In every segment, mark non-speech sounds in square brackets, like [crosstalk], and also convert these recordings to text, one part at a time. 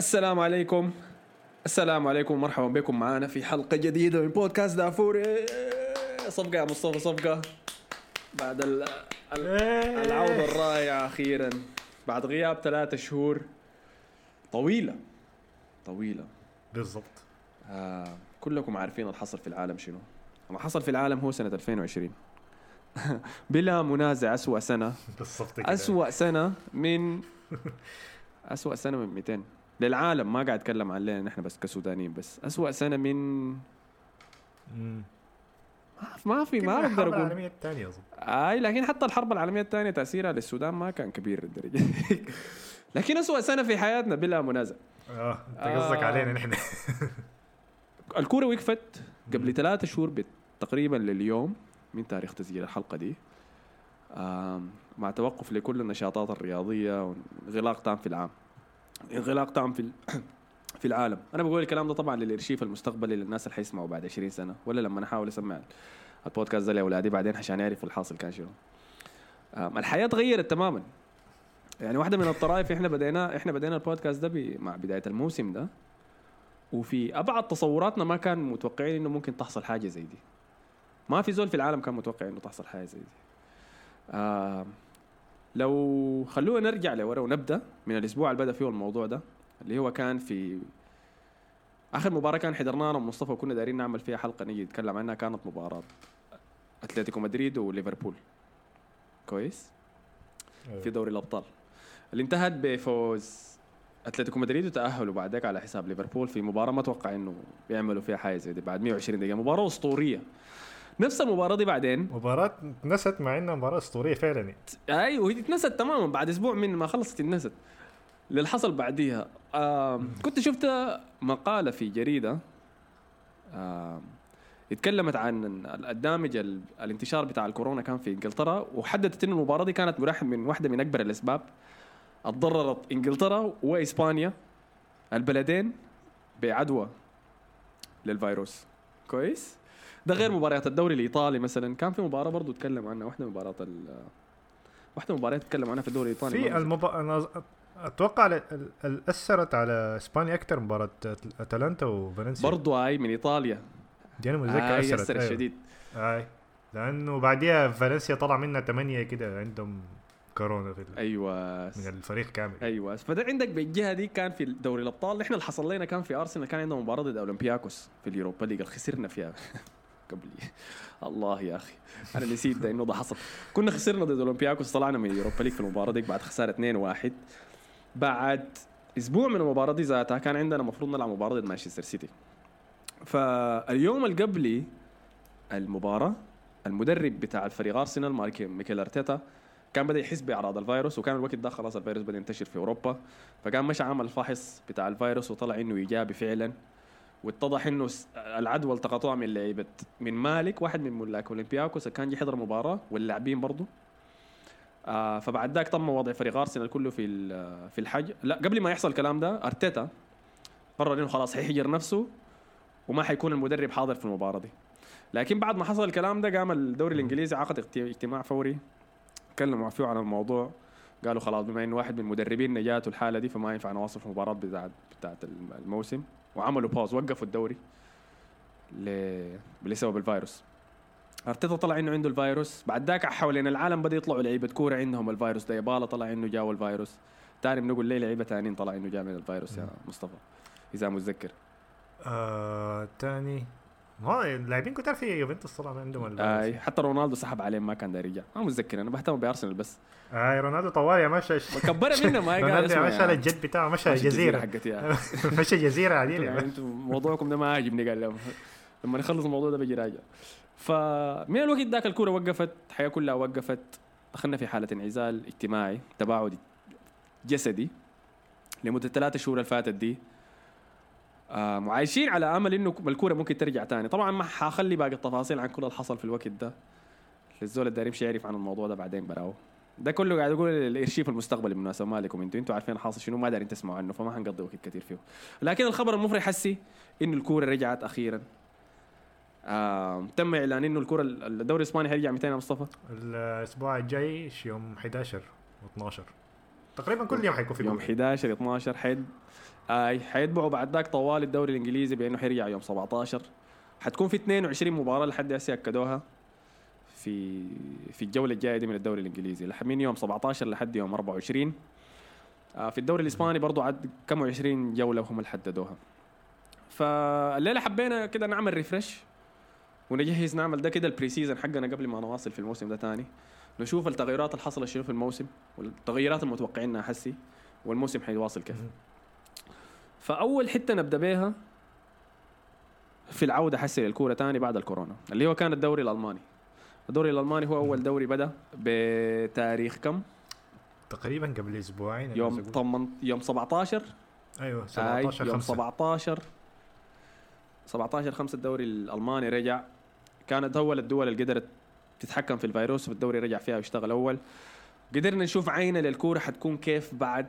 السلام عليكم. السلام عليكم مرحبا بكم معنا في حلقة جديدة من بودكاست دافوري. صفقة يا مصطفى صفقة. بعد ال- ال- العودة الرائعة أخيرا. بعد غياب ثلاثة شهور طويلة. طويلة. بالضبط. آه كلكم عارفين اللي حصل في العالم شنو. ما حصل في العالم هو سنة 2020 [laughs] بلا منازع أسوأ سنة. بالضبط أسوأ سنة من أسوأ سنة من 200 للعالم ما قاعد أتكلم علينا نحن بس كسودانيين بس. أسوأ سنة من مم. ما في ما كده أقدر الحرب أقول. العالمية الثانية أظن. آي لكن حتى الحرب العالمية الثانية تأثيرها للسودان ما كان كبير للدرجة دي. لكن أسوأ سنة في حياتنا بلا منازع. آه أنت قصدك آه. علينا نحن. الكورة وقفت قبل ثلاثة شهور بت- تقريبا لليوم من تاريخ تسجيل الحلقة دي. مع توقف لكل النشاطات الرياضية وانغلاق تام في العام. انغلاق تام في [clears throat] في العالم. أنا بقول الكلام ده طبعا للإرشيف المستقبلي للناس اللي حيسمعوا بعد 20 سنة ولا لما أحاول أسمع البودكاست ده لأولادي بعدين عشان يعرفوا الحاصل كان شنو. الحياة تغيرت تماما. يعني واحدة من الطرائف إحنا بدينا إحنا بدينا البودكاست ده مع بداية الموسم ده وفي أبعد تصوراتنا ما كان متوقعين إنه ممكن تحصل حاجة زي دي. ما في زول في العالم كان متوقع إنه تحصل حاجة زي دي. آه لو خلونا نرجع لورا ونبدأ من الأسبوع اللي بدأ فيه الموضوع ده اللي هو كان في آخر مباراة كان حضرناها أنا ومصطفى وكنا دايرين نعمل فيها حلقة نيجي نتكلم عنها كانت مباراة أتلتيكو مدريد وليفربول. كويس؟ في دوري الأبطال. اللي انتهت بفوز أتلتيكو مدريد وتأهلوا بعدك على حساب ليفربول في مباراة ما أتوقع إنه بيعملوا فيها حاجة زي دي بعد 120 دقيقة. مباراة أسطورية. نفس المباراة دي بعدين. مباراة نست مع إنها مباراة أسطورية فعلا يعني. أيوه وهي اتنست تماما بعد أسبوع من ما خلصت اتنست. اللي حصل بعديها. آه كنت شفت مقالة في جريدة آه اتكلمت عن الدامج ال- الانتشار بتاع الكورونا كان في إنجلترا وحددت إن المباراة دي كانت مرحب من واحدة من أكبر الأسباب. اتضررت إنجلترا وإسبانيا البلدين بعدوى للفيروس. كويس؟ ده غير مباريات الدوري الإيطالي مثلا. كان في مباراة برضو تكلم عنها واحدة من مباريات ال واحدة من المباريات تكلم عنها في الدوري الإيطالي في. المب... أنا أتوقع ال- ال- ال- أثرت على إسبانيا أكثر مباراة أت- أتلانتا وفالنسيا. برضو هاي من إيطاليا. دي أنا متذكر أثرت يسر أيوة. الشديد اي لأنه بعديها فالنسيا طلع منها ثمانية كده عندهم كورونا في. أيوه. من الفريق كامل. أيوه. فده عندك بالجهة دي كان في دوري الأبطال. إحنا اللي حصل لنا كان في أرسنال كان عندنا مباراة ضد أولمبياكوس في ال Europa League اللي خسرنا فيها. [laughs] قبل. الله يا أخي. أنا نسيت ده إنه ده حصل. كنا خسرنا ضد أولمبياكوس طلعنا من ال Europa League في المباراة دي بعد خسارة 2-1 بعد أسبوع من المباراة دي ذاتها كان عندنا المفروض نلعب مباراة ضد مانشستر سيتي. فاليوم اللي قبلي المباراة المدرب بتاع الفريق أرسنال مارك ميكيل أرتيتا كان بدأ يحس بأعراض الفيروس وكان الوقت ده خلاص الفيروس بدأ ينتشر في أوروبا. فكان مشى عمل فحص بتاع الفيروس وطلع إنه إيجابي فعلا. واتضح إنه العدوى التقطوها من لعيبه من مالك واحد من ملاك أولمبياكوس كان جي يحضر مباراة واللاعبين برضه آه فبعد ذاك تم وضع فريق أرسنال كله في في الحجر. لا قبل ما يحصل الكلام ده أرتيتا قرر إنه خلاص حيحجر نفسه وما حيكون المدرب حاضر في المباراة دي. لكن بعد ما حصل الكلام ده قام الدوري الإنجليزي عقد اجت- اجتماع فوري. تكلموا فيه عن الموضوع. قالوا خلاص بما إنه واحد من المدربين جاته الحالة دي فما ينفع نواصل في المباراه بتاعت بتاعت الموسم. وعملوا pause وقفوا الدوري ل... لسبب الفيروس. أرتيتا طلع إنه عنده الفيروس. بعد ذاك حوالين العالم بدأ يطلعوا لعيبة كورة عندهم الفيروس ده. ديبالا طلع إنه جاهو الفيروس. تاني بنقول ليه لعيبة تانيين طلع إنه جاء من الفيروس يا مصطفى؟ إذا متذكر. آه تاني. ما اللاعبين كتار في يوفنتوس طلع عندهم. أي حتى رونالدو سحب عليه ما كان داير يرجع ما متذكر أنا بهتم بأرسنال بس. أي رونالدو طوال يا مشى كبرها منه ما قال اسمه مشى يعني. للجد بتاعه مشى [laughs] ماشي جزيرة. حقتي مشى جزيرة عديل يعني أنتم موضوعكم ده ما عاجبني قال لهم. لما نخلص الموضوع ده بيجي راجع. فمن الوقت ذاك الكورة وقفت الحياة كلها وقفت. دخلنا في حالة انعزال اجتماعي تباعد جسدي. لمدة ثلاثة شهور اللي فاتت دي وعايشين على أمل إنه الكورة ممكن ترجع تاني. طبعا ما حخلي باقي التفاصيل عن كل اللي حصل في الوقت ده. للزول اللي داير يمشي يعرف عن الموضوع ده بعدين براو. ده كله قاعد أقول الارشيف المستقبلي بالمناسبة. مالكم أنتوا. أنتوا عارفين حاصل شنو. ما دارين تسمعوا عنه فما حنقضي وقت كثير فيه. لكن الخبر المفرح حسي انه الكورة رجعت أخيرا. آه تم إعلان إنه الكورة الدوري الإسباني هيرجع 200 يا مصطفى. الأسبوع الجاي يوم 11 و12 تقريبا كل يوم حيكون في يوم كورة. 11 12 حيد. آي حيتبعوا بعد ذاك طوال الدوري الإنجليزي بأنه حيرجع يوم 17 حتكون في 22 مباراة لحد هسه أكدوها في في الجولة الجاية دي من الدوري الإنجليزي. من يوم 17 لحد يوم 24 آه، في الدوري الإسباني برضو عد كم 20 جولة هم اللي حددوها فالليلة حبينا كده نعمل refresh ونجهز نعمل ده كده ال pre-season حقنا قبل ما نواصل في الموسم ده تاني. نشوف التغيرات اللي حصلت شنو في الموسم والتغيرات المتوقعينها حسي والموسم حيواصل كيف. فأول حتة نبدأ بيها في العودة حسي للكورة تاني بعد الكورونا اللي هو كان الدوري الألماني. الدوري الألماني هو أول دوري بدأ بتاريخ كم؟ تقريبا قبل أسبوعين يوم. طمن يوم 17 أيوه آي 17 يوم 5 17 17 5 الدوري الألماني رجع. كانت أول الدول اللي قدرت تتحكم في الفيروس والدوري رجع فيها واشتغل أول. قدرنا نشوف عينة للكورة حتكون كيف بعد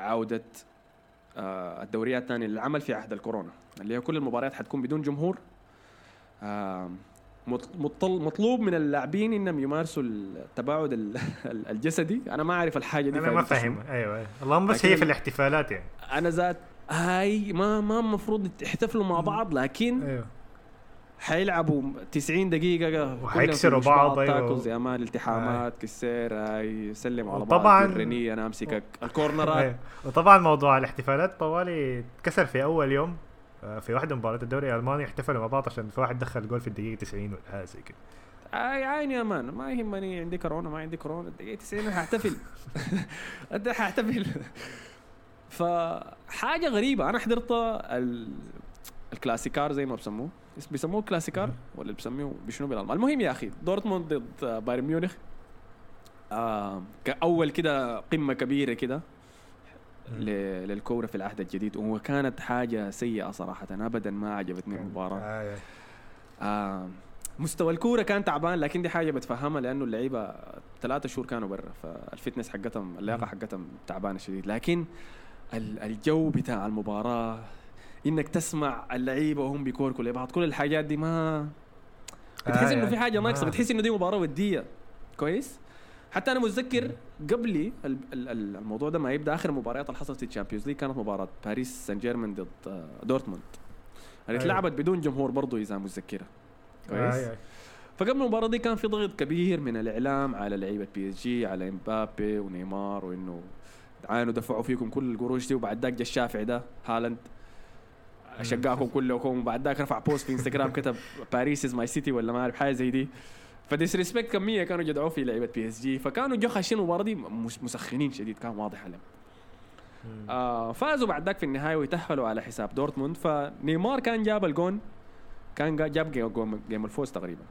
عودة آه الدوريات الثانية للعمل في عهد الكورونا اللي هي كل المباريات حتكون بدون جمهور. آه مط- مطل- مطلوب من اللاعبين إنهم يمارسوا التباعد ال- الجسدي. أنا ما أعرف الحاجة دي أنا ما. فاهم. أيوه أيوة. اللهم بس هي في الاحتفالات يعني. أنا ذات هاي ما ما المفروض يحتفلوا مع بعض لكن أيوه. حيلعبوا 90 دقيقة وحيكسروا بعض، أيوة. tackles يا man التحامات كسير هاي يسلم على بعض الرنية أنا أمسكك. الكورنرات. [laughs] أيوة. وطبعا موضوع الاحتفالات طوالي كسر في أول يوم آه، في واحدة من مباريات الدوري الألماني احتفلوا مع بعض عشان في واحد دخل جول في الدقيقة 90 ولا حاجة زي كده. هاي عيني يا مان ما يهمني عندي كورونا ما عندي كورونا الدقيقة 90 حاحتفل [laughs] انت حاحتفل فحاجة غريبة أنا حضرت ال... الكلاسيكار زي ما بيسموه. بيسموه كلاسيكار ولا بيسموه بشنو بالالمان المهم يا أخي دورتموند ضد بايرن ميونخ. آه كأول كده قمة كبيرة كده للكورة في العهد الجديد وكانت حاجة سيئة صراحة ابدا ما عجبتني المباراة. آه، آه مستوى الكورة كان تعبان لكن دي حاجة بتفهمها لأنه اللعيبة ثلاثة شهور كانوا برا فال fitness حقتهم اللياقة حقتهم تعبانة شديد. لكن ال- الجو بتاع المباراة إنك تسمع اللعيبة وهم بيكوركوا لبعض كل الحاجات دي ما بتحس آه، إنه في آه. حاجة ناقصة ما- بتحس إنه دي مباراة ودية. كويس؟ حتى أنا متذكر قبلي ال- ال- ال- الموضوع ده ما يبدا آخر مباريات اللي حصلت في ال Champions League كانت مباراة باريس سان جيرمان ضد آه، دورتموند. اللي أيوة. اتلعبت بدون جمهور برضه إذا متذكرة. كويس؟ آه، آه. فقبل المباراة دي كان في ضغط كبير من الإعلام على لعيبة بي إس جي على إمبابي ونيمار وإنه عانوا دفعوا فيكم كل القروش دي وبعد ذاك جا الشافع ده هالاند. شقاكم كلكم. وبعد ذاك رفع بوست في انستغرام [laughs] كتب Paris is my city ولا ما أعرف حاجة زي دي. ف disrespect كمية كانوا جدعوه في لعيبة بي اس جي فكانوا جو خاشين المباراه دي مس- مسخنين شديد كان واضح عليهم. آه فازوا بعد ذاك في النهاية ويتأهلوا على حساب دورتموند فنيمار كان جاب الجون كان جا- جاب جيم, الفوز تقريبا.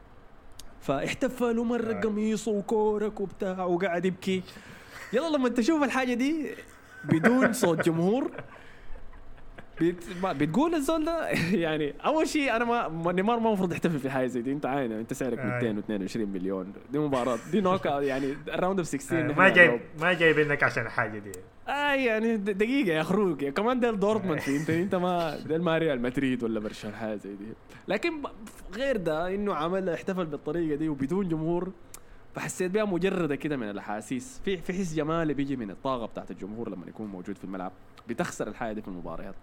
فاحتفلوا مرة. قميصه وكورك وبتاع وقاعد يبكي. يلا لما تشوف الحاجة دي بدون صوت جمهور بت... ما بتقول الزول ده؟ [laughs] يعني أول شيء أنا ما ما- نيمار ما المفروض يحتفل في حاجة زي دي. أنت عاين أنت سعرك آه. 222 مليون. دي مباراة. دي نوك [laughs] يعني ال round of 16 آه، نحن ما جايب ما جايبينك عشان الحاجة دي. آه يعني دقيقة يا أخروك. كمان ده دورتموند في انت أنت ما [laughs] ده ما ريال مدريد ولا برشلونة حاجة زي دي. لكن غير ده إنه عمل احتفل بالطريقة دي. وبدون جمهور فحسيت بها مجردة كده من الأحاسيس. في في حس جمالي بيجي من الطاقة بتاعت الجمهور لما يكون موجود في الملعب. بتخسر الحاجة دي في المباريات.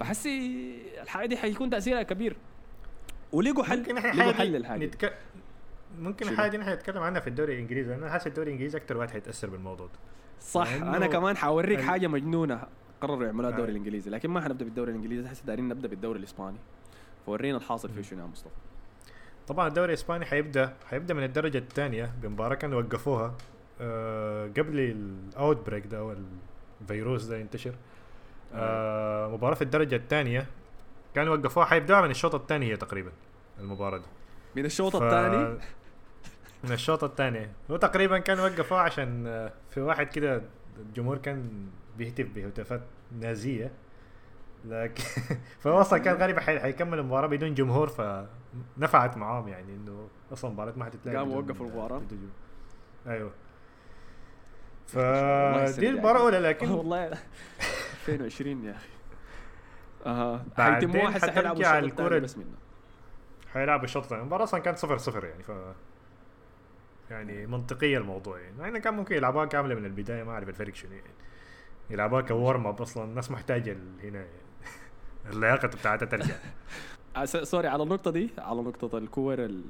فحسي الحاجة دي حيكون تأثيرها كبير. ولقوا حل ممكن إحنا حل دي. نتك... ممكن شنو؟ الحاجة دي نحن نتكلم عنها في الدوري الإنجليزي لأنه حاسس الدوري الإنجليزي أكثر واحد حيتاثر بالموضوع ده. صح لأنه- أنا كمان حوريك ال- حاجة مجنونة قرروا يعملوها الدوري. الإنجليزي لكن ما حنبدا بالدوري الإنجليزي هسه دايرين نبدأ بالدوري الإسباني. فورينا الحاصل فيه شنو يا مصطفى. طبعا الدوري الإسباني حيبدا حيبدا من الدرجة الثانية بمباراة كانوا وقفوها. آه قبل ال outbreak ده أو الفيروس ده ينتشر. آه مباراة في الدرجة الثانية. كانوا وقفوها حيبداها من الشوط الثاني هي تقريبا المباراة دي. من الشوط ف- الثاني؟ من الشوط الثاني. هو تقريبا كان وقفوها عشان آه، في واحد كده الجمهور كان بيهتف بهتافات نازية. لكن [laughs] فوصل كان غالبا حي- حيكمل المباراة بدون جمهور فنفعت معاهم يعني إنه أصلا المباراه ما حتتلعب قاموا وقفوا جمهور. أيوه. فدي دي المباراة الأولى لكن والله. 2020 يا أخي. أها. بعدين حيلعبوا الشوط الكرة الثاني ال- بس منه. حيلعب الشوط الثاني المباراة أصلا كانت صفر صفر يعني ف يعني منطقية الموضوع يعني. مع انه كان ممكن يلعبوها كاملة من البداية ما أعرف الفرق شنو يعني. يلعبوها ك warm up أصلا الناس محتاجة هنا يعني [laughs] اللياقة بتاعتها ترجع [laughs] آه، sorry على النقطة دي على نقطة الكور ال...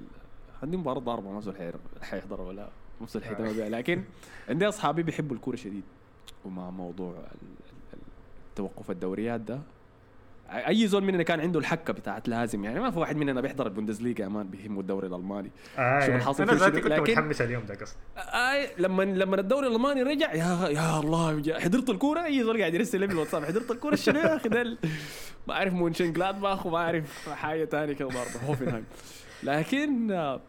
عندي مباراة ضاربة ما زول حيحضرها ولا ما زول بها لكن عندي أصحابي بيحبوا الكورة شديد. ومع موضوع توقف الدوريات ده. أي زول مننا كان عنده الحكة بتاعت لازم يعني ما في واحد مننا بيحضر البوندسليغا أمان بيهمه الدوري الألماني. آه شوف يعني. الحاصل أنا ذاتي كنت لكن- متحمس اليوم ده أصلا آي لما لما الدوري الألماني رجع يا يا الله حضرت الكورة؟ أي زول قاعد يرسل لي بالواتساب حضرت الكورة؟ شنو يا أخي ده ما أعرف مونشن جلادباخ وما أعرف حاجة ثانية كده برضه هوفنهايم. لكن آه،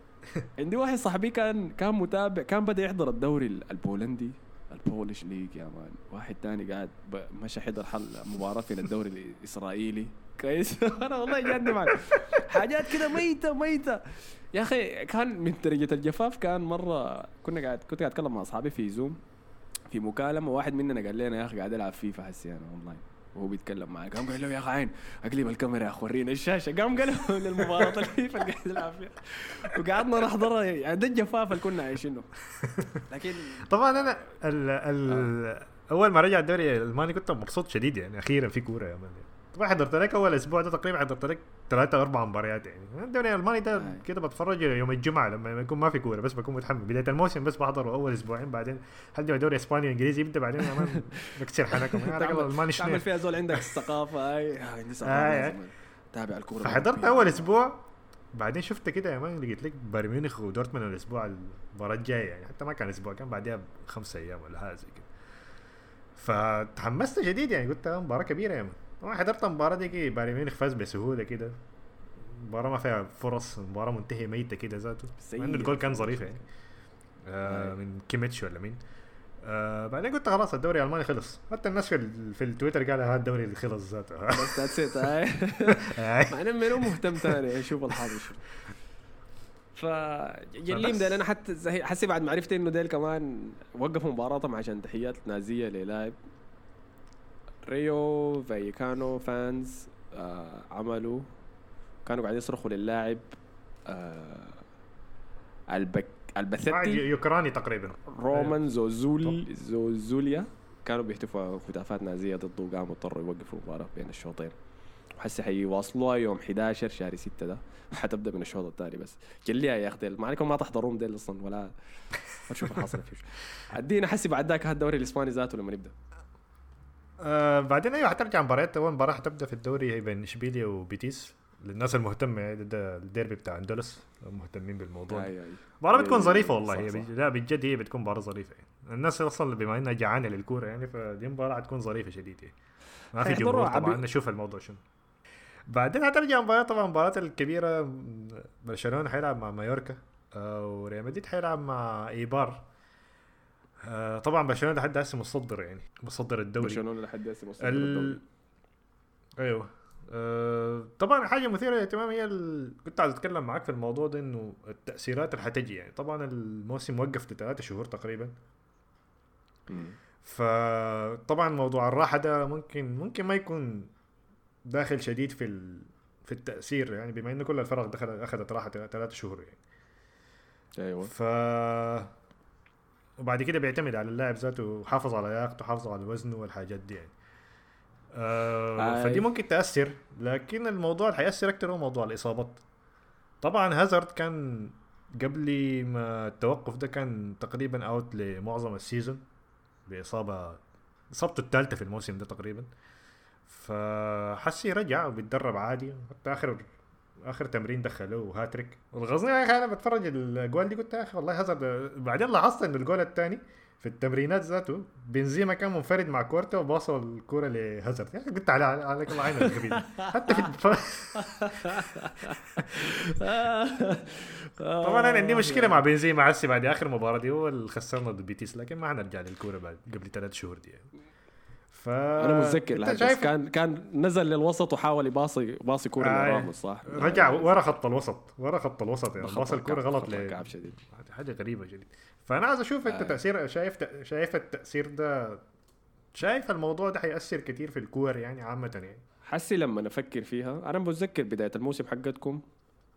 عندي واحد صاحبي كان كان متابع كان بدأ يحضر الدوري ال- البولندي. البولش ليج يا مان. واحد تاني قاعد مشى حضر حل مباراة في الدوري الإسرائيلي. [laughs] كويس. [laughs] أنا والله جاني معك حاجات كده ميتة ميتة. يا أخي كان من درجه الجفاف كان مرة كنا قاعد كنت قاعد أتكلم مع أصحابي في زوم في مكالمة واحد مننا قال لنا يا أخي قاعد ألعب فيفا هسي أنا اونلاين وهو بيتكلم معي قام قال له يا أخي عين أقلب الكاميرا يا ورينا الشاشه قام قال له [laughs] للمباراة الفيفا اللي قاعد يلعب فيها وقعدنا نحضرها يعني ده الجفاف اللي كنا عايشينه. [laughs] لكن طبعا أنا ال ال أول ما رجع الدوري الألماني كنت مبسوط شديد يعني أخيرا في كورة يا مان. طبعا حضرت لك اول أسبوع ده تقريبا حضرت لك ثلاثة أربع مباريات يعني. الدوري الألماني ده. كده بتفرج يوم الجمعة لما يكون ما في كورة بس بكون متحمس. بداية الموسم بس بحضره أول أسبوعين بعدين لحد ما الدوري الاسباني والانجليزي يبدأ بعدين يا مان [laughs] بكسر حنكم. رجل الألماني شنو؟ تعمل فيها زول عندك الثقافة. أي [laughs] آه، تابع الكورة فحضرت. أول أسبوع بعدين شفت كده يا مان لقيت لك بايرن ميونخ ودورتموند الأسبوع المباراة الجاية يعني. حتى ما كان أسبوع كان بعدها بخمسة أيام ولا حاجة زي كده. فتحمست شديد يعني قلت آه، مباراة كبيرة يا مان. طبعا حضرت المباراه دي كده، بايرن ميونخ فاز بسهولة كده. مباراة ما فيها فرص مباراة منتهية ميتة كده ذاته. مع انه الجول كان ظريف يعني. آه أي. من كيميتش ولا مين. آه بعدين قلت خلاص الدوري الألماني خلص. حتى الناس في, ال- في التويتر قالوا هذا الدوري اللي خلص ذاته. بس that's it. مع إنه منو مهتم ثاني يشوف الحاضر ف فبس. ده أنا حتى حسي بعد ما عرفت إنه ديل كمان وقفوا مباراتهم عشان تحيات نازيه للاعب. ريو فايكانو fans آه عملوا كانوا قاعدين يصرخوا للاعب آه البك البثتي يوكراني تقريبا. رومان زوزول زوزوليا. كانوا بيهتفوا هتافات نازية ضده قاموا اضطروا يوقفوا المباراة بين الشوطين. وحسي حيواصلوها يوم 11 شهر 6 ده. حتبدأ من الشوط الثاني بس. جليها يا أخي ما عليكم ما تحضرون ديل أصلا ولا ما تشوف الحاصل فيه [laughs] أدينا حسي بعد ذاك الدوري الإسباني ذاته لما نبدأ. آه بعدين أيوه حترجع مباريات أول مباراة حتبدأ في الدوري بين إشبيليا وبيتيس للناس المهتمة يعني ده الديربي بتاع أندلس مهتمين بالموضوع ده. أي أي مباراة بتكون إيه، ظريفة والله هي لا بجد هي بتكون مباراة ظريفة يعني. الناس أصلا بما إنها جعانة للكورة يعني فدي مباراة حتكون ظريفة شديد يعني. ما في جمهور طبعا نشوف الموضوع شنو بعدين حترجع مباراة طبعا المباراة الكبيرة برشلونة حيلعب مع مايوركا آه، وريال مدريد حيلعب مع إيبار آه، طبعا برشلونة لحد هسه متصدر يعني متصدر الدوري. برشلونة لحد هسه مصدر ال... الدوري. أيوه. أه طبعا حاجة مثيرة للاهتمام هي ال... كنت عايز أتكلم معاك في الموضوع ده إنه التأثيرات اللي حتجي يعني. طبعا الموسم وقف لثلاثة شهور تقريبا. مم. فطبعا موضوع الراحة ده ممكن ممكن ما يكون داخل شديد في ال... في التأثير يعني بما انه كل الفرق دخل أخذت راحة ثلاثة شهور يعني. أيوه. ف وبعد كده بيعتمد على اللاعب ذاته حافظ على لياقته حافظ على وزنه والحاجات دي يعني. آه آي. فدي ممكن تأثر لكن الموضوع اللي حياثر أكثر هو موضوع الإصابات. طبعا هازارد كان قبل ما التوقف ده كان تقريبا out لمعظم ال season بإصابة إصابته الثالثة في الموسم ده تقريبا. فحسي رجع وبيتدرب عادي حتى آخر آخر تمرين دخلوه هاتريك والغزني يا أخي أنا بتفرج الجوال دي قلت يا أخي والله هازارد بعدين لاحظت انه الجول الثاني في التمرينات ذاته بنزيما كان منفرد مع كورتا وباصوا الكوره لهازارد أخي قلت على عليك الله عينك الغبي. حتى في [laughs] طبعا أنا عندي مشكلة مع بنزيما عسي بعد آخر مباراة دي هو اللي خسرنا ضد بيتيس لكن ما حنرجع للكورة بعد قبل ثلاث شهور دي يعني. ف أنا متذكر لحد شايف كان كان نزل للوسط وحاول يباصي باصي كورة آه. لراموس صح؟ رجع ورا خط الوسط ورا خط الوسط يعني. باص الكورة غلط بخطر ل كعب شديد. حاجة غريبة جدا. فأنا عايز أشوف أنت آه. تاثير شايف شايف التأثير ده؟ شايف الموضوع ده حيأثر كتير في الكور يعني عامة يعني؟ حسي لما أفكر فيها أنا بتذكر بداية الموسم حقتكم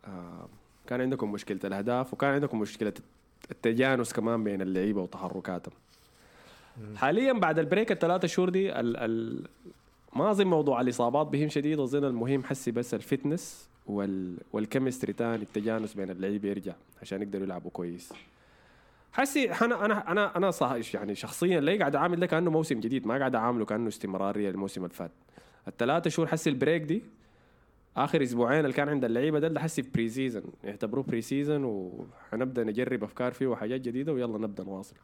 آه كان عندكم مشكلة الأهداف وكان عندكم مشكلة التجانس كمان بين اللعيبة وتحركاتهم. حاليا بعد ال break الثلاثة شهور دي ال ال ما أظن موضوع الإصابات بهم شديد اظن المهم حسي بس ال fitness وال وال chemistry تاني التجانس بين اللعيبه يرجع عشان يقدروا يلعبوا كويس. حسي أنا أنا أنا أنا يعني شخصيا ليه قاعد أعامل ده؟ كأنه موسم جديد ما قاعد أعامله كأنه استمرارية الموسم اللي فات. الثلاثة شهور حسي ال break دي آخر أسبوعين اللي كان عند اللعيبة ده اللي حسي pre-season يعتبروه pre-season وحنبدأ نجرب أفكار فيه وحاجات جديدة ويلا نبدأ نواصل.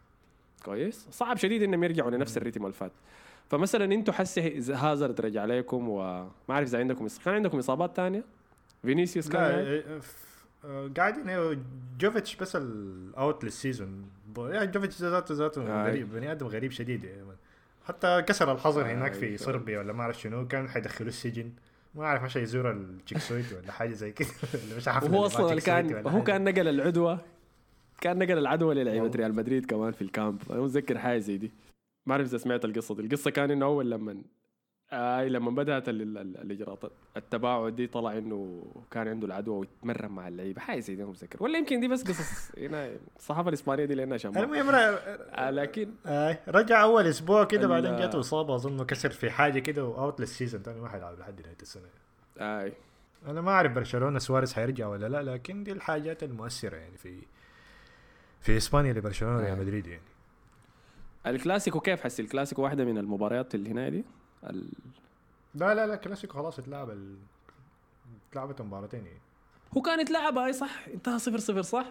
كويس صعب شديد إنهم يرجعوا لنفس ال rhythm اللي فات فمثلا إنتوا حسي هازارد رجع عليكم وما أعرف إذا عندكم كان عندكم إصابات ثانية فينيسيوس كان لا؟ إيه، ف- آه، قاعدين إيه، جوفيتش بس الاوت للسيزون يعني جوفيتش ذاته ذاته. غريب بني آدم غريب شديد يعني حتى كسر الحظر آه، هناك في. صربيا ولا ما أعرف شنو كان حيدخلوه السجن ما أعرف مشى يزور التشيكسويت ولا حاجة زي كده [laughs] ولا حفله وهو مع أصلا كان هو. كان نقل العدوى كان نقل العدوى للعيبة. ريال مدريد كمان في الكامب. أنا متذكر حاجة زي دي. ما أعرف إذا سمعت القصة دي. القصة كان إنه أول لما آي لما بدأت ال- ال- ال- الإجراءات التباعد دي طلع إنه كان عنده العدوى ويتمرن مع اللعيبة. حاجة زي دي ما متذكر. ولا يمكن دي بس قصص هنا الصحافة الإسبانية دي لأنها شمال المهم آه لكن آه، رجع أول أسبوع كده بعدين جاته إصابة اظنه كسر في حاجة كده و out لل season ثاني ما حيلعب لحد نهاية السنة. أي. أنا ما أعرف برشلونة سواريز حيرجع ولا لا لكن دي الحاجات المؤثرة يعني في في إسبانيا لبرشلونة وريال آه. مدريد يعني. الكلاسيكو كيف حسي الكلاسيكو واحدة من المباريات اللي هنا دي؟ ال... لا لا لا كلاسيكو خلاص اتلعب ال... اتلعبت مباراتين يعني. هو كان يتلعب اي صح؟ انتهى صفر صفر صح؟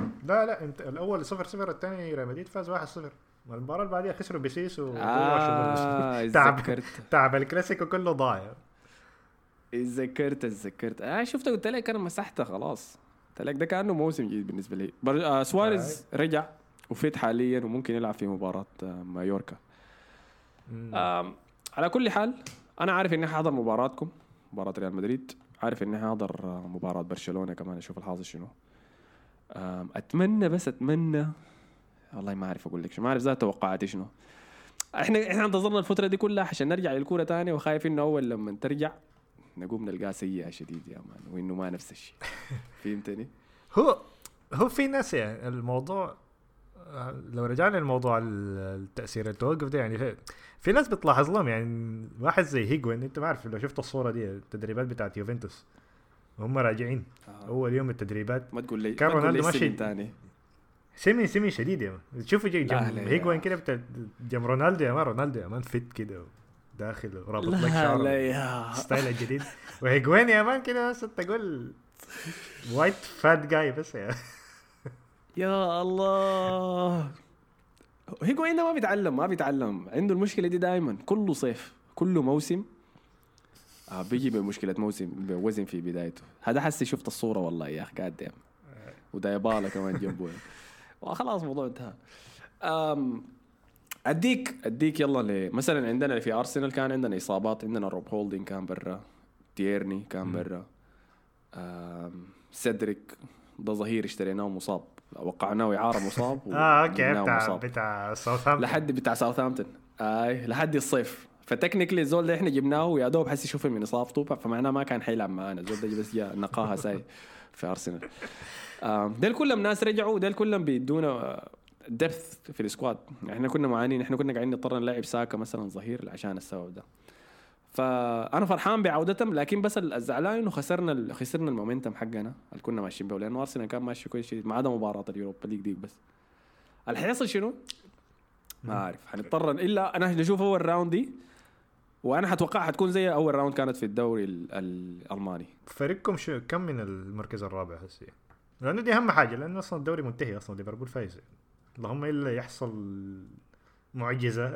لا لا انت الأول 0 0 الثاني ريال مدريد فاز 1 0 المباراة اللي بعديها خسروا بيسيس و آه تعب تعب الكلاسيكو كله ضايع. اتذكرت اتذكرت. آه شفت قلت لك أنا مسحتها خلاص. لك ده كأنه موسم جديد بالنسبة لي. آه سواريز رجع و fit حاليا وممكن يلعب في مباراة آه مايوركا. على كل حال أنا عارف إني حاضر مباراتكم مباراة ريال مدريد. عارف إني حاضر آه، مباراة برشلونة كمان أشوف الحاصل شنو. أتمنى بس أتمنى والله ما أعرف أقول لك شو ما أعرف ذات توقعاتي شنو. إحنا إحنا انتظرنا الفترة دي كلها عشان نرجع للكورة تاني وخايف إنه أول لما ترجع نقوم نلقاها سيئه شديد يا man وإنه ما نفس الشيء. [laughs] فهمتني؟ هو هو في ناس يعني الموضوع لو رجعنا لموضوع ال- التأثير التوقف ده يعني في, في ناس بتلاحظ لهم يعني واحد زي هيجوين أنت ما عارف لو شفت الصورة دي التدريبات بتاعت يوفنتوس هم راجعين. أول يوم التدريبات. ما تقول لي كان رونالدو ماشي- تاني سمي سمي شديد يا مان تشوفوا لا، جم هيجوين. كده جم رونالدو يا مان رونالدو يا مان فت كده. داخل رابط لك لا شعره لا يا ستايل الجديد. وهيجوين يا man كده بس تقول white fat جاي بس يا. يا الله. هيجوين ده ما بيتعلم ما بيتعلم. عنده المشكلة دي دائما كله صيف كله موسم. آه بيجي بمشكلة موسم بوزن في بدايته. هذا حسي شفت الصورة والله يا أخي قاعد وديبالا كمان جنبه. [laughs] وخلاص الموضوع انتهى. أم أديك. أديك يلا لي مثلا عندنا في ارسنال كان عندنا إصابات عندنا روب هولدينج كان برا تيرني كان. برا سيدريك ده ظهير اشتريناه مصاب وقعناه إعارة مصاب [laughs] آه okay بتاع مصاب. بتاع ساوثهامبتون لحد بتاع ساوثهامبتون آي لحد الصيف. ف technically الزول ده إحنا جبناه ويا دوب حس يشوف من إصابته فمعناه ما كان حيلعب معانا. الزول ده بس جاء نقاها ساي في ارسنال آم، ديل كلهم ناس رجعوا ديل كلهم بيدونا depth في ال squad إحنا كنا معانين إحنا كنا قاعدين نضطر نلعب ساكا مثلا ظهير عشان السبب ده. فأنا فرحان بعودتهم لكن بس الزعلان انه خسرنا خسرنا ال momentum حقنا اللي كنا ماشيين به. لأنه أرسنال كان ماشي كويس شديد ما عدا مباراة ال Europa League دي بس. اللي حيصل شنو؟ ما أعرف حنضطر إلا أنا نشوف أول round دي وأنا حتوقع حتكون زي أول round كانت في الدوري ال- الألماني. فريقكم شو كم من المركز الرابع هسه؟ لأنه دي أهم حاجة لأنه أصلا الدوري منتهي أصلا ليفربول فايز. اللهم إلا يحصل معجزة.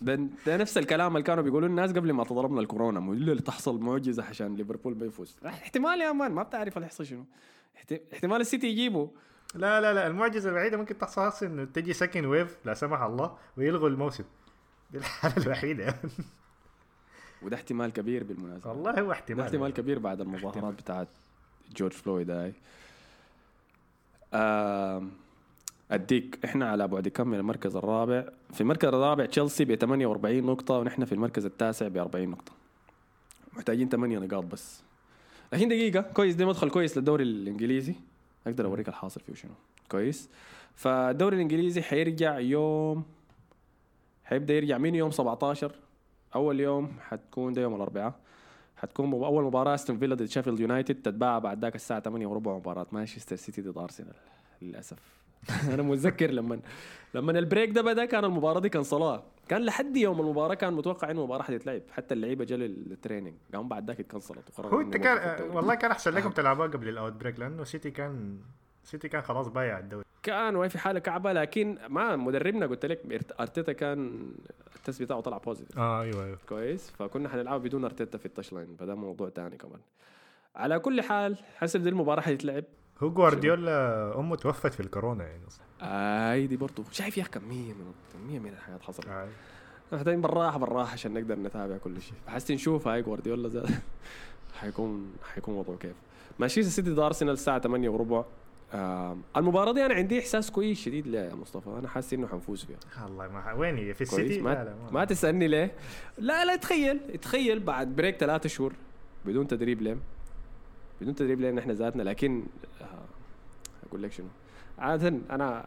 ده, ده نفس الكلام اللي كانوا بيقولوا الناس قبل ما تضربنا الكورونا مو إلا تحصل معجزة عشان ليفربول ما يفوز احتمال يا man ما بتعرف اللي يحصل شنو. احت- احتمال السيتي يجيبه. لا لا لا المعجزة الوحيدة ممكن تحصل أصلا إنه تجي second wave لا سمح الله ويلغوا الموسم. [laughs] دي الحالة الوحيدة. وده احتمال كبير بالمناسبة. والله هو ده احتمال احتمال كبير بعد المظاهرات بتاعت جورج فلويد هاي. آم، أديك إحنا على بعد كم من المركز الرابع؟ في المركز الرابع تشيلسي ب 48 نقطة ونحن في المركز التاسع ب 40 نقطة. محتاجين 8 نقاط بس. لكن دقيقة. كويس ده مدخل كويس للدوري الإنجليزي. أقدر أوريك الحاصل فيه شنو. كويس. فالدوري الإنجليزي حيرجع يوم حيبدأ يرجع من يوم 17 أول يوم حتكون ده يوم الأربعاء. حتكون أول مباراة استون فيلا ضد شيفيلد يونايتد تتباع بعد ذاك الساعة 8 وربع مباراة مانشستر سيتي ضد ارسنال للأسف. [laughs] أنا متذكر لما لما ال break ده بدأ كان المباراة دي كان صلاة. كان لحد يوم المباراة كان متوقع انه المباراة حتتلعب. حتى اللعيبة جا لل training قام بعد ذاك اتكنسلت هو أنت كان. والله كان أحسن لكم تلعبوها قبل ال outbreak لأنه سيتي كان سيتي كان خلاص بايع الدوري. كان وفي حالة كعبة لكن ما مدربنا قلت لك أرتيتا كان ال test بتاعه طلع positive آه أيوه أيوه. كويس. فكنا حنلعب بدون أرتيتا في ال touchline فده موضوع تاني كمان. على كل حال حسب دي المباراة حتتلعب. هو جوارديولا أمه توفت في الكورونا يعني أصلا. اي دي برضو. شايف يا أخي كميه من كميه من الحاجات حصلت. آه. محتاجين بالراحة بالراحة عشان نقدر نتابع كل شيء. حاسس نشوف هاي جوارديولا زاد [laughs] حيكون حيكون وضعه كيف. مانشستر سيتي ضد أرسنال الساعة 8 وربع. آم، المباراة دي أنا عندي إحساس كويس شديد لها يا مصطفى. أنا حاسس إنه حنفوز فيها. الله ما وين هي في السيتي؟ ما, لا لا ما تسألني ليه. لا لا تخيل تخيل بعد break ثلاثة شهور بدون تدريب ليه. بدون تدريب ليه نحن ذاتنا لكن آه، أقول لك شنو. عادة أنا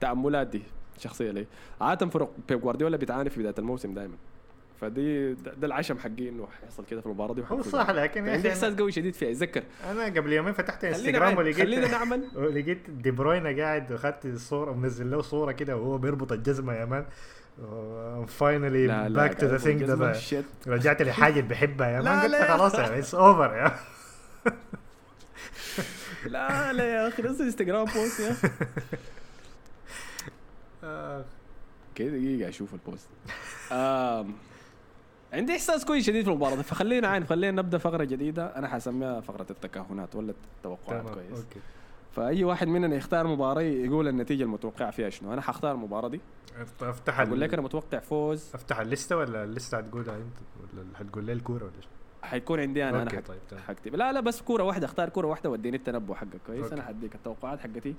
تأملات دي شخصية لي. عادة فرق بيب جوارديولا بيتعاني في بداية الموسم دائما فدي ده, العشم حقي إنه حيحصل كده في المباراة دي هو. صح لكن يا عندي إحساس قوي شديد فيها اتذكر أنا قبل يومين فتحت انستغرام نعمل- خلينا ولقيت نعمل. ولقيت [laughs] دي بروين قاعد واخدت الصورة منزل له صورة كده وهو بيربط الجزمة يا man. finally back to the thing ده. رجعت لحاجة اللي بحبها يا man. قلت لا. خلاص it's over يا. [laughs] لا لا يا أخي نزل انستغرام post يا. [laughs] آه، كده دقيقة أشوف ال post. عندي إحساس كويس شديد في المباراة دي، فخلينا عين خلينا نبدأ فقرة جديدة. أنا حسميها فقرة التكهنات ولا التوقعات كويس. okay. فأي واحد مننا يختار مباراة يقول النتيجة المتوقعة فيها شنو؟ أنا حختار المباراة دي. أفتح أقول لك أنا متوقع فوز. أفتح الليستة ولا الليستة هتقولها أنت؟ ولا حتقول لي الكورة ولا شو؟ حيكون عندي أنا أنا حك- طيب حكتب. لا لا بس كورة واحدة اختار كورة واحدة واديني التنبؤ حقك. كويس؟ okay. أنا حديك التوقعات حقتي.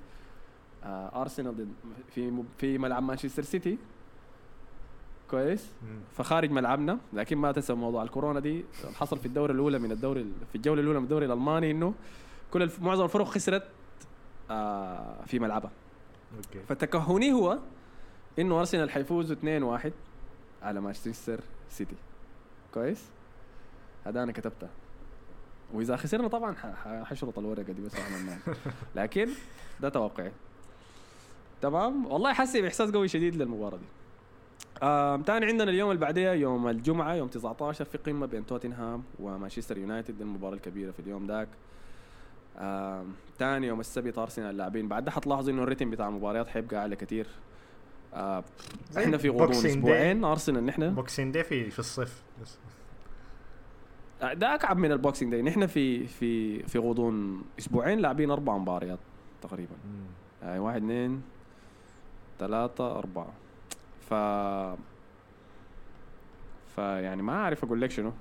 آه أرسنال ضد في في ملعب مانشستر سيتي. كويس؟ مم. فخارج ملعبنا. لكن ما تنسى موضوع الكورونا دي. حصل في الدوره الأولى من الدوري في الجولة الأولى من الدوري الألماني إنه كل الف... معظم الفرق خسرت آه في ملعبها. okay. فتكهني هو إنه أرسنال حيفوزوا 2-1 على مانشستر سيتي. كويس؟ هذا أنا كتبتها وإذا خسرنا طبعا حشرط الورقة دي بس. [laughs] لكن ده توقعي. تمام؟ والله حاسس بإحساس قوي شديد للمباراة دي. آم تاني عندنا اليوم اللي بعديها يوم الجمعة يوم 19 في قمة بين توتنهام ومانشستر يونايتد. دي المباراة الكبيرة في اليوم ذاك آم تاني يوم السبت أرسنال لاعبين بعد ده حتلاحظوا إنه ال rhythm بتاع المباريات حيبقى أعلى كتير. آه زي إحنا في غضون. أسبوعين أرسنال نحن Boxing Day في في الصيف. ده أكعب من ال Boxing Day. نحن في في في غضون أسبوعين لاعبين أربع مباريات تقريبا. يعني واحد اثنين ثلاثة أربعة. ف فيعني ما أعرف أقول لك شنو.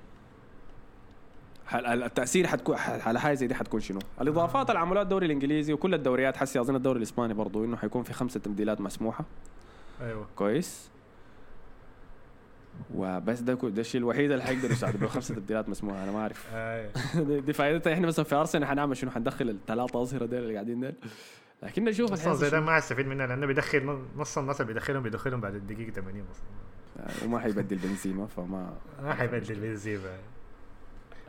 التأثير حتكون على حاجة زي دي حتكون شنو؟ الإضافات اللي عملوها الدوري الإنجليزي وكل الدوريات حسي أظن الدوري الإسباني برضو إنه حيكون في خمسة تبديلات مسموحة. أيوه. كويس. وبس ده ده الشيء الوحيد اللي حيقدر يساعد بخمسة تبديلات مسموحة أنا ما أعرف. آه. [laughs] دي فائدتها إحنا مثلا في أرسنال حنعمل شنو؟ حندخل الثلاثة أظهرة ديل اللي قاعدين ديل. لكن نشوف أصلا زي ده. ما هستفيد منها لأنه بيدخل نص الناس اللي بيدخلهم بيدخلهم بعد الدقيقة 80 أصلا آه، وما حيبدل بنزيما فما ما حيبدل بنزيما.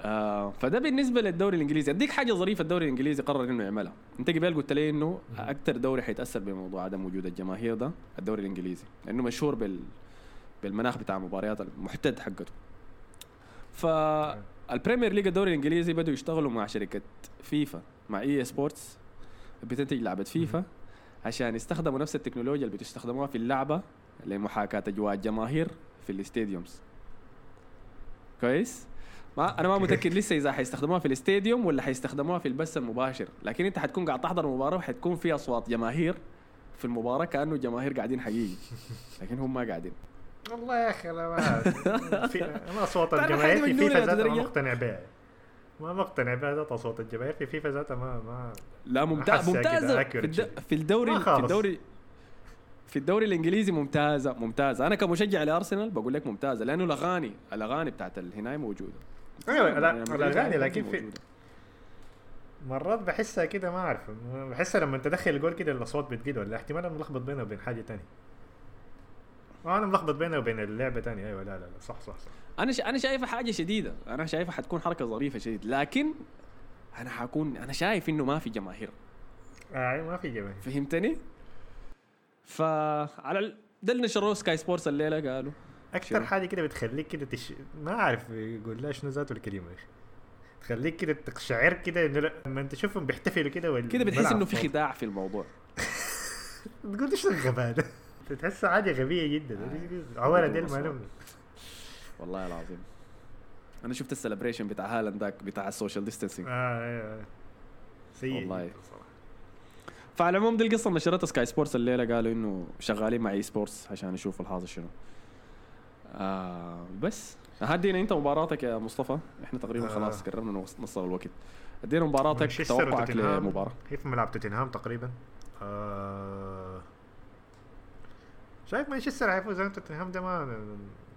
آه فده بالنسبة للدوري الإنجليزي. أديك حاجة ظريفة الدوري الإنجليزي قرر إنه يعملها. أنت قبل قلت لي إنه أكثر دوري حيتأثر بموضوع عدم وجود الجماهير ده الدوري الإنجليزي. لأنه مشهور بال بالمناخ بتاع المباريات المحتد حقته. فال Premier League الدوري الإنجليزي بدوا يشتغلوا مع شركة فيفا مع EA Sports. بتنتج لعبة فيفا. عشان يستخدموا نفس التكنولوجيا اللي بتستخدموها في اللعبة لمحاكاة أجواء الجماهير في ال stadiums. كويس؟ ما أنا ما. متأكد لسه إذا حيستخدموها في ال stadium ولا حيستخدموها في البث المباشر. لكن أنت حتكون قاعد تحضر المباراه وحتكون في أصوات جماهير في المباراة كأنه جماهير قاعدين حقيقي. [laughs] لكن هم ما قاعدين. والله يا أخي أنا ما في أنا اصوات الجماهير في فيفا ذاتها ما؟ مقتنع بها ما مقتنع بها ذات اصوات الجماهير في فيفا ذاتها ما ما لا ممتاز ممتازة في, الد... شوي. في الدوري في. الدوري في الدوري الإنجليزي ممتازة ممتازة أنا كمشجع لارسنال بقول لك ممتازة لأنه الاغاني الأغاني بتاعت الهناي موجودة أيوه يعني الأغاني لكن في موجودة. مرات بحسها كده ما أعرف بحسها لما تدخل الجول كده الاصوات بتقل ولا احتمال أنا ملخبط بينها وبين حاجة تانية آه، أنا ملخبط بينها وبين اللعبة تانية. أيوه لا لا لا صح صح صح. أنا ش... أنا شايفها حاجة شديدة. أنا شايفها حتكون حركة ظريفة شديد. لكن أنا حكون أنا شايف إنه ما في جماهير. آه ما في جماهير. فهمتني؟ فعلى ال... ده اللي نشروه Sky Sports الليلة قالوا. أكثر؟ حاجة كده بتخليك كده تش... ما أعرف يقول لا شنو ذاته الكلمة يا أخي. تخليك كده تقشعر كده إنه لما أنت تشوفهم بيحتفلوا كده كده بتحس إنه في. خداع في الموضوع. [laughs] تقول إيش الغباء ده؟ تحسها حاجة غبية جدا. عوالة ديل ما لهم والله العظيم. أنا شفت ال celebration بتاع هالاند ذاك بتاع ال social distancing آه أيوه سيء والله. جداً صراحة. فعلى العموم دي القصة نشرتها Sky Sports الليلة قالوا إنه شغالين مع EA Sports عشان يشوفوا الحاصل شنو. آه بس. هدينا أنت مباراتك يا مصطفى. إحنا تقريبا آه. خلاص قربنا نوص- نوصل الوقت ادينا مباراتك توقعك هي في ملعب توتنهام تقريبا. آه شايف مانشستر حيفوز على توتنهام ده ما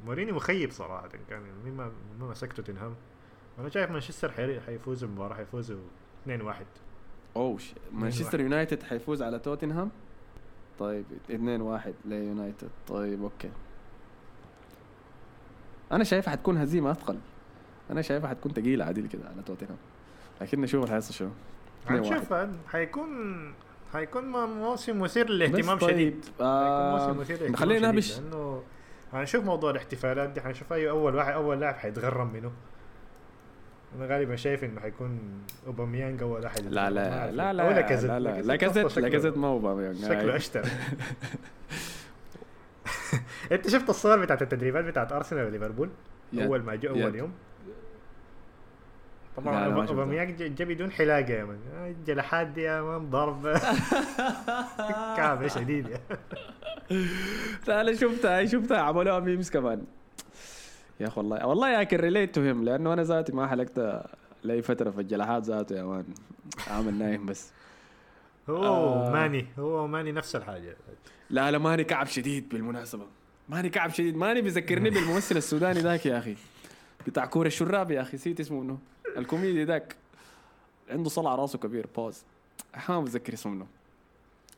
موريني مخيب صراحة كان مين ما ما مسك توتنهام. أنا شايف مانشستر حي- حيفوز المباراة حيفوزوا 2-1 أوه ش- مانشستر يونايتد حيفوز على توتنهام؟ طيب 2 1 ليونايتد طيب okay. أنا شايفها حتكون هزيمة أثقل. أنا شايفها حتكون ثقيله عديل كده على توتنهام. لكن نشوف اللي حيصل شنو 2-1. هنشوف حيكون حيكون موسم مثير للاهتمام طيب، شديد. آه، موسم مثير للاهتمام خلينا نهبش. لأنه هنشوف موضوع الاحتفالات دي حنشوف أي أول واحد أول لاعب حيتغرم منه. أنا غالبا شايف إنه حيكون أوباميانج اول واحد لا لا. لا أو لا لاكازيت. لا لا لاكازيت أصلاً لاكازيت شكله- ما هو باميانج شكله أشتر. [laughs] [laughs] أنت شفت الصور بتاعت التدريبات بتاعت أرسنال وليفربول؟ أول ما يا- أول يوم؟ لا، طبعا. أوباميانج جا- بدون حلاقة يا man آه، الجلحات دي يا man ضرب. [laughs] كعبة شديد يا لا أنا شفتها شفتها. عملوها memes كمان. يا أخي والله. والله يا I can relate to him لأنه أنا ذاتي ما حلقت لأي فترة في الجلحات ذاته يا man. عامل نايم بس. هو آه. ماني هو ماني نفس الحاجة. لا لا ماني كعب شديد بالمناسبة. ماني كعب شديد. ماني بيذكرني بالممثل السوداني ذاك يا أخي. بتاع كورة الشراب يا أخي. نسيت اسمه منه الكوميدي ذاك عنده صلع راسه كبير باوز ما بتذكر اسمه منه.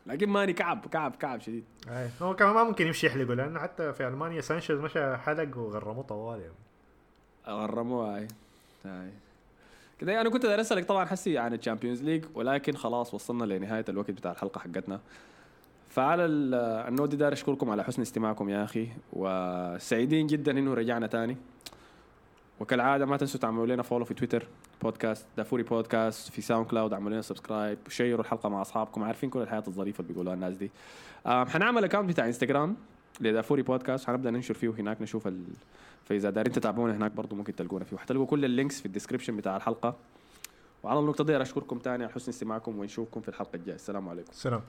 لكن ماني كعب كعب كعب شديد. أي. هو كمان ما ممكن يمشي يحلقه لأنه حتى في ألمانيا سانشيز مشى حلق وغرموه طوال يعني. غرموها هاي هاي كده أنا كنت داير اسالك طبعا حسي عن ال Champions League ولكن خلاص وصلنا لنهاية الوقت بتاع الحلقة حقتنا. فعلى ال- ال note دي داير أشكركم على حسن استماعكم يا أخي وسعيدين جدا إنه رجعنا تاني. وكالعادة ما تنسوا تعملوا لنا follow في تويتر بودكاست دافوري بودكاست في SoundCloud اعملوا لنا subscribe وشيروا الحلقة مع أصحابكم عارفين كل الحاجات الظريفة اللي بيقولوها الناس دي. آم، حنعمل account بتاع انستغرام لدافوري بودكاست حنبدأ ننشر فيه هناك نشوف ال... فإذا دايرين تتابعونا هناك برضو ممكن تلقونا فيه. وحتلقوا كل ال links في ال description بتاع الحلقة. وعلى النقطه دي اشكركم تاني على حسن استماعكم ونشوفكم في الحلقة الجاية. السلام عليكم. سلام.